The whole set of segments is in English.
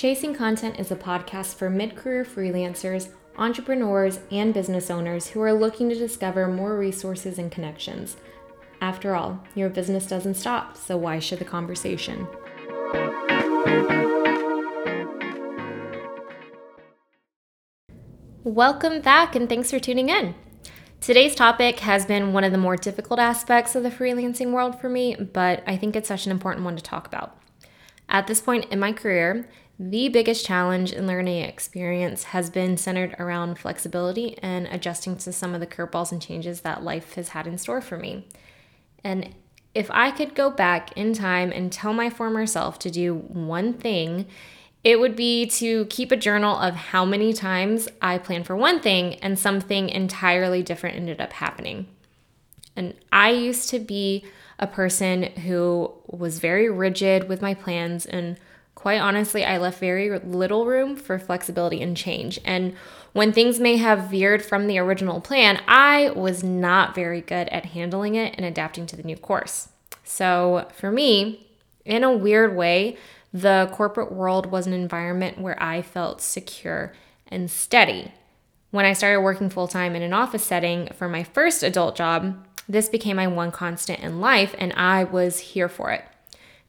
Chasing Content is a podcast for mid career freelancers, entrepreneurs, and business owners who are looking to discover more resources and connections. After all, your business doesn't stop, so why should the conversation? Welcome back, and thanks for tuning in. Today's topic has been one of the more difficult aspects of the freelancing world for me, but I think it's such an important one to talk about. At this point in my career, the biggest challenge in learning experience has been centered around flexibility and adjusting to some of the curveballs and changes that life has had in store for me. And if I could go back in time and tell my former self to do one thing, it would be to keep a journal of how many times I planned for one thing and something entirely different ended up happening. And I used to be a person who was very rigid with my plans and quite honestly, I left very little room for flexibility and change. And when things may have veered from the original plan, I was not very good at handling it and adapting to the new course. So for me, in a weird way, the corporate world was an environment where I felt secure and steady. When I started working full time in an office setting for my first adult job, this became my one constant in life, and I was here for it.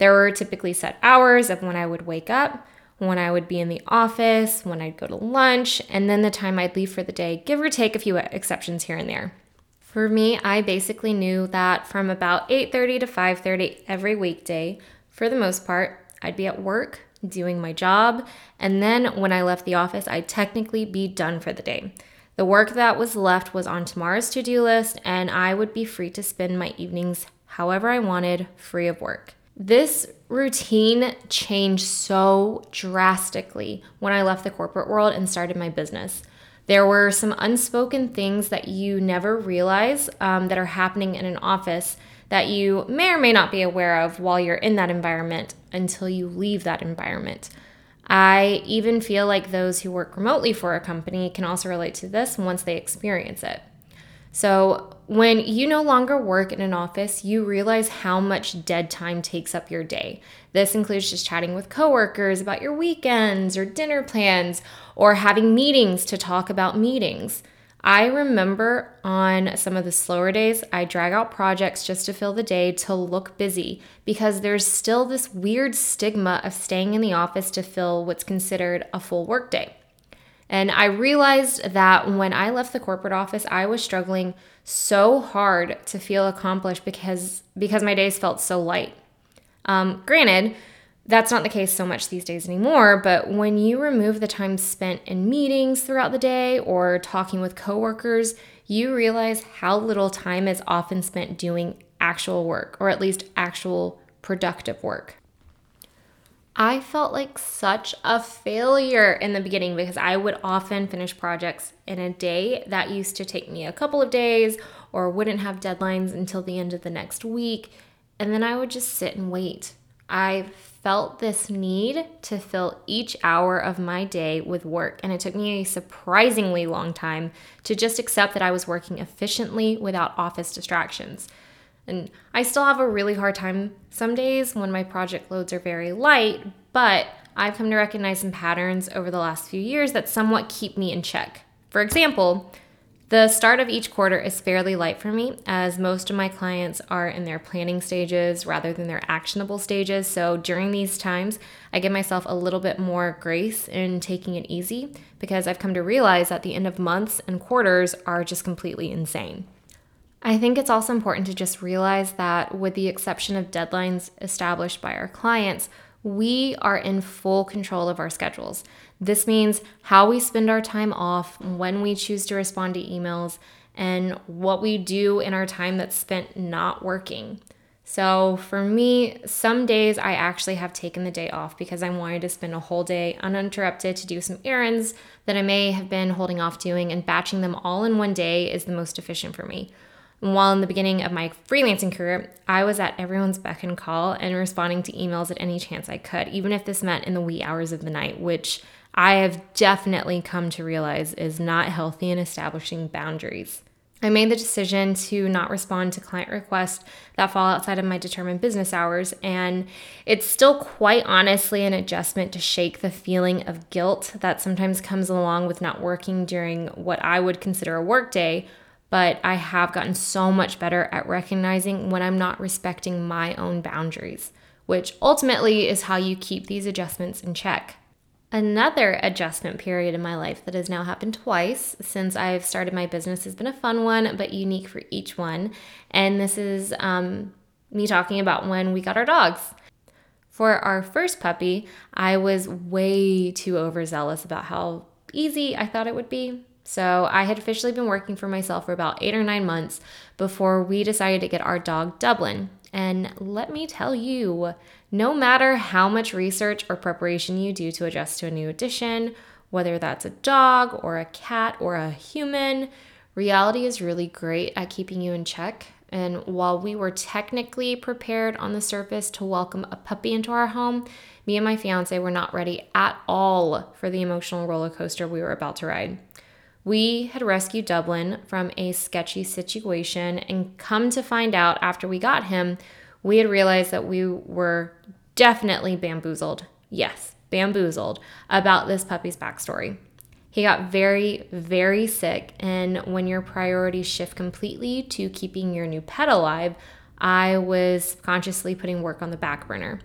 There were typically set hours of when I would wake up, when I would be in the office, when I'd go to lunch, and then the time I'd leave for the day, give or take a few exceptions here and there. For me, I basically knew that from about 8:30 to 5:30 every weekday, for the most part, I'd be at work doing my job, and then when I left the office, I'd technically be done for the day. The work that was left was on tomorrow's to do list, and I would be free to spend my evenings however I wanted, free of work. This routine changed so drastically when I left the corporate world and started my business. There were some unspoken things that you never realize um, that are happening in an office that you may or may not be aware of while you're in that environment until you leave that environment. I even feel like those who work remotely for a company can also relate to this once they experience it. So, when you no longer work in an office, you realize how much dead time takes up your day. This includes just chatting with coworkers about your weekends or dinner plans or having meetings to talk about meetings. I remember on some of the slower days, I drag out projects just to fill the day to look busy because there's still this weird stigma of staying in the office to fill what's considered a full workday. And I realized that when I left the corporate office, I was struggling so hard to feel accomplished because because my days felt so light. Um, granted, that's not the case so much these days anymore, but when you remove the time spent in meetings throughout the day or talking with coworkers, you realize how little time is often spent doing actual work, or at least actual productive work. I felt like such a failure in the beginning because I would often finish projects in a day that used to take me a couple of days or wouldn't have deadlines until the end of the next week. And then I would just sit and wait. I felt this need to fill each hour of my day with work, and it took me a surprisingly long time to just accept that I was working efficiently without office distractions. And I still have a really hard time some days when my project loads are very light, but I've come to recognize some patterns over the last few years that somewhat keep me in check. For example, the start of each quarter is fairly light for me, as most of my clients are in their planning stages rather than their actionable stages. So during these times, I give myself a little bit more grace in taking it easy because I've come to realize that the end of months and quarters are just completely insane. I think it's also important to just realize that, with the exception of deadlines established by our clients, we are in full control of our schedules. This means how we spend our time off, when we choose to respond to emails, and what we do in our time that's spent not working. So, for me, some days I actually have taken the day off because I wanted to spend a whole day uninterrupted to do some errands that I may have been holding off doing, and batching them all in one day is the most efficient for me. While in the beginning of my freelancing career, I was at everyone's beck and call and responding to emails at any chance I could, even if this meant in the wee hours of the night, which I have definitely come to realize is not healthy in establishing boundaries. I made the decision to not respond to client requests that fall outside of my determined business hours. And it's still quite honestly an adjustment to shake the feeling of guilt that sometimes comes along with not working during what I would consider a workday. But I have gotten so much better at recognizing when I'm not respecting my own boundaries, which ultimately is how you keep these adjustments in check. Another adjustment period in my life that has now happened twice since I've started my business has been a fun one, but unique for each one. And this is um, me talking about when we got our dogs. For our first puppy, I was way too overzealous about how easy I thought it would be. So I had officially been working for myself for about eight or nine months before we decided to get our dog Dublin. And let me tell you, no matter how much research or preparation you do to adjust to a new addition, whether that's a dog or a cat or a human, reality is really great at keeping you in check. And while we were technically prepared on the surface to welcome a puppy into our home, me and my fiance were not ready at all for the emotional roller coaster we were about to ride. We had rescued Dublin from a sketchy situation, and come to find out after we got him, we had realized that we were definitely bamboozled. Yes, bamboozled about this puppy's backstory. He got very, very sick, and when your priorities shift completely to keeping your new pet alive, I was consciously putting work on the back burner.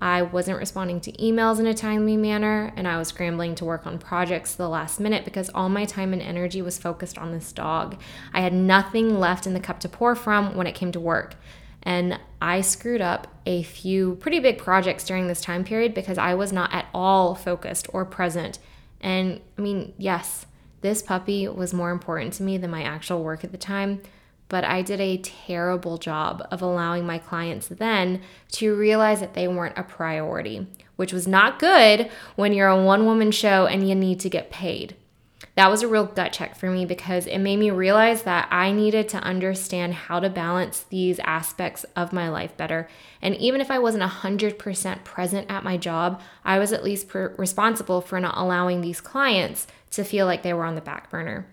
I wasn't responding to emails in a timely manner, and I was scrambling to work on projects the last minute because all my time and energy was focused on this dog. I had nothing left in the cup to pour from when it came to work. And I screwed up a few pretty big projects during this time period because I was not at all focused or present. And I mean, yes, this puppy was more important to me than my actual work at the time but I did a terrible job of allowing my clients then to realize that they weren't a priority, which was not good when you're a one woman show and you need to get paid. That was a real gut check for me because it made me realize that I needed to understand how to balance these aspects of my life better. And even if I wasn't 100% present at my job, I was at least per- responsible for not allowing these clients to feel like they were on the back burner.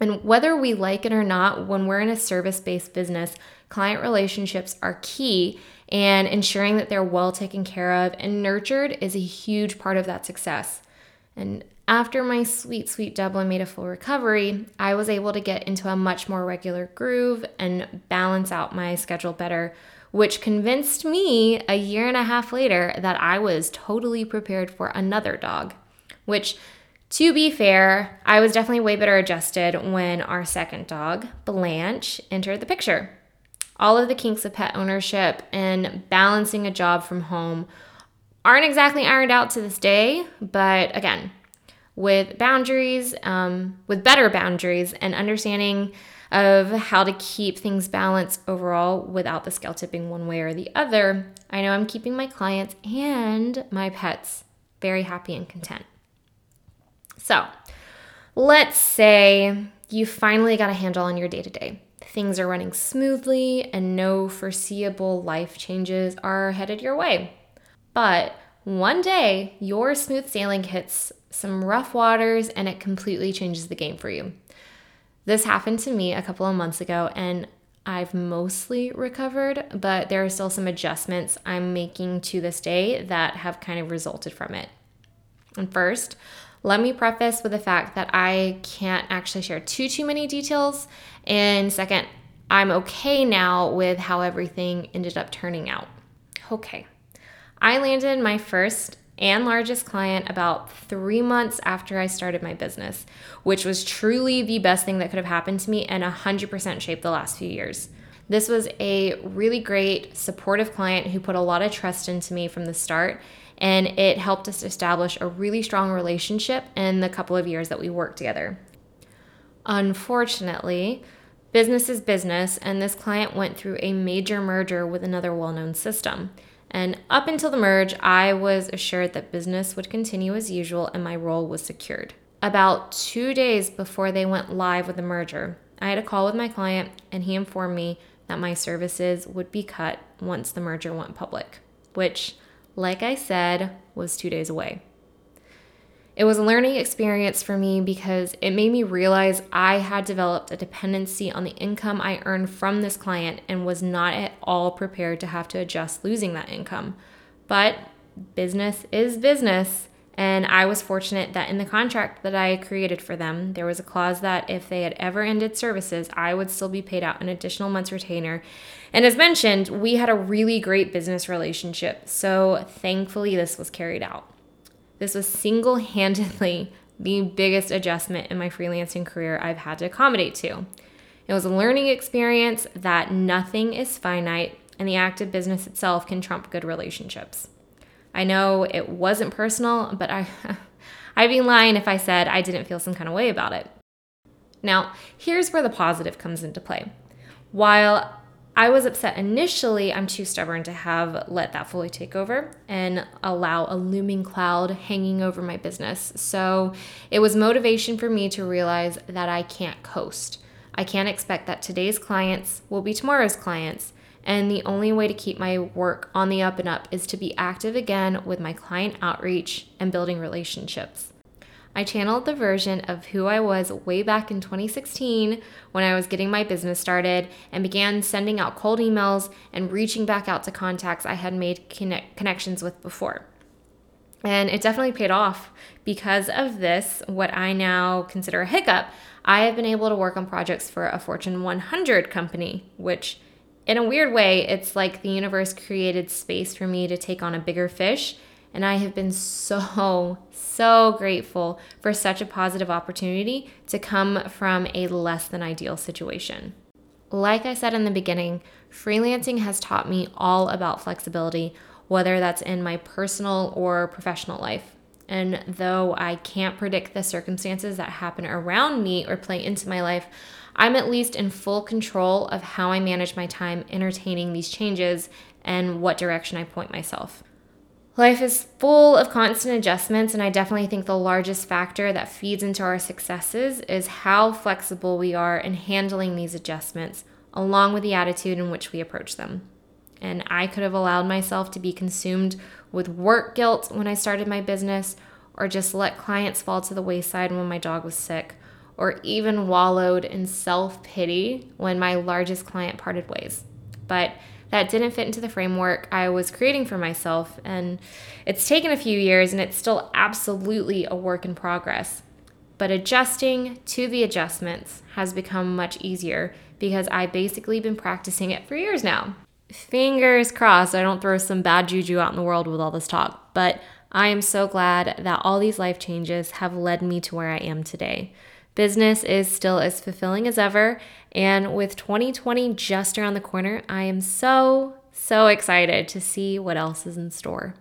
And whether we like it or not, when we're in a service based business, client relationships are key, and ensuring that they're well taken care of and nurtured is a huge part of that success. And after my sweet, sweet Dublin made a full recovery, I was able to get into a much more regular groove and balance out my schedule better, which convinced me a year and a half later that I was totally prepared for another dog, which to be fair, I was definitely way better adjusted when our second dog, Blanche, entered the picture. All of the kinks of pet ownership and balancing a job from home aren't exactly ironed out to this day, but again, with boundaries, um, with better boundaries, and understanding of how to keep things balanced overall without the scale tipping one way or the other, I know I'm keeping my clients and my pets very happy and content. So let's say you finally got a handle on your day to day. Things are running smoothly and no foreseeable life changes are headed your way. But one day, your smooth sailing hits some rough waters and it completely changes the game for you. This happened to me a couple of months ago and I've mostly recovered, but there are still some adjustments I'm making to this day that have kind of resulted from it. And first, let me preface with the fact that I can't actually share too too many details. And second, I'm okay now with how everything ended up turning out. Okay. I landed my first and largest client about three months after I started my business, which was truly the best thing that could have happened to me and 100% shaped the last few years. This was a really great, supportive client who put a lot of trust into me from the start and it helped us establish a really strong relationship in the couple of years that we worked together. Unfortunately, business is business, and this client went through a major merger with another well known system. And up until the merge, I was assured that business would continue as usual and my role was secured. About two days before they went live with the merger, I had a call with my client, and he informed me that my services would be cut once the merger went public, which like I said, was two days away. It was a learning experience for me because it made me realize I had developed a dependency on the income I earned from this client and was not at all prepared to have to adjust losing that income. But business is business. And I was fortunate that in the contract that I created for them, there was a clause that if they had ever ended services, I would still be paid out an additional month's retainer. And as mentioned, we had a really great business relationship. So thankfully, this was carried out. This was single handedly the biggest adjustment in my freelancing career I've had to accommodate to. It was a learning experience that nothing is finite, and the act of business itself can trump good relationships. I know it wasn't personal, but I, I'd be lying if I said I didn't feel some kind of way about it. Now, here's where the positive comes into play. While I was upset initially, I'm too stubborn to have let that fully take over and allow a looming cloud hanging over my business. So it was motivation for me to realize that I can't coast. I can't expect that today's clients will be tomorrow's clients. And the only way to keep my work on the up and up is to be active again with my client outreach and building relationships. I channeled the version of who I was way back in 2016 when I was getting my business started and began sending out cold emails and reaching back out to contacts I had made connect- connections with before. And it definitely paid off. Because of this, what I now consider a hiccup, I have been able to work on projects for a Fortune 100 company, which in a weird way, it's like the universe created space for me to take on a bigger fish. And I have been so, so grateful for such a positive opportunity to come from a less than ideal situation. Like I said in the beginning, freelancing has taught me all about flexibility, whether that's in my personal or professional life. And though I can't predict the circumstances that happen around me or play into my life, I'm at least in full control of how I manage my time entertaining these changes and what direction I point myself. Life is full of constant adjustments, and I definitely think the largest factor that feeds into our successes is how flexible we are in handling these adjustments, along with the attitude in which we approach them. And I could have allowed myself to be consumed with work guilt when I started my business, or just let clients fall to the wayside when my dog was sick, or even wallowed in self pity when my largest client parted ways. But that didn't fit into the framework I was creating for myself, and it's taken a few years and it's still absolutely a work in progress. But adjusting to the adjustments has become much easier because I've basically been practicing it for years now. Fingers crossed I don't throw some bad juju out in the world with all this talk, but I am so glad that all these life changes have led me to where I am today. Business is still as fulfilling as ever. And with 2020 just around the corner, I am so, so excited to see what else is in store.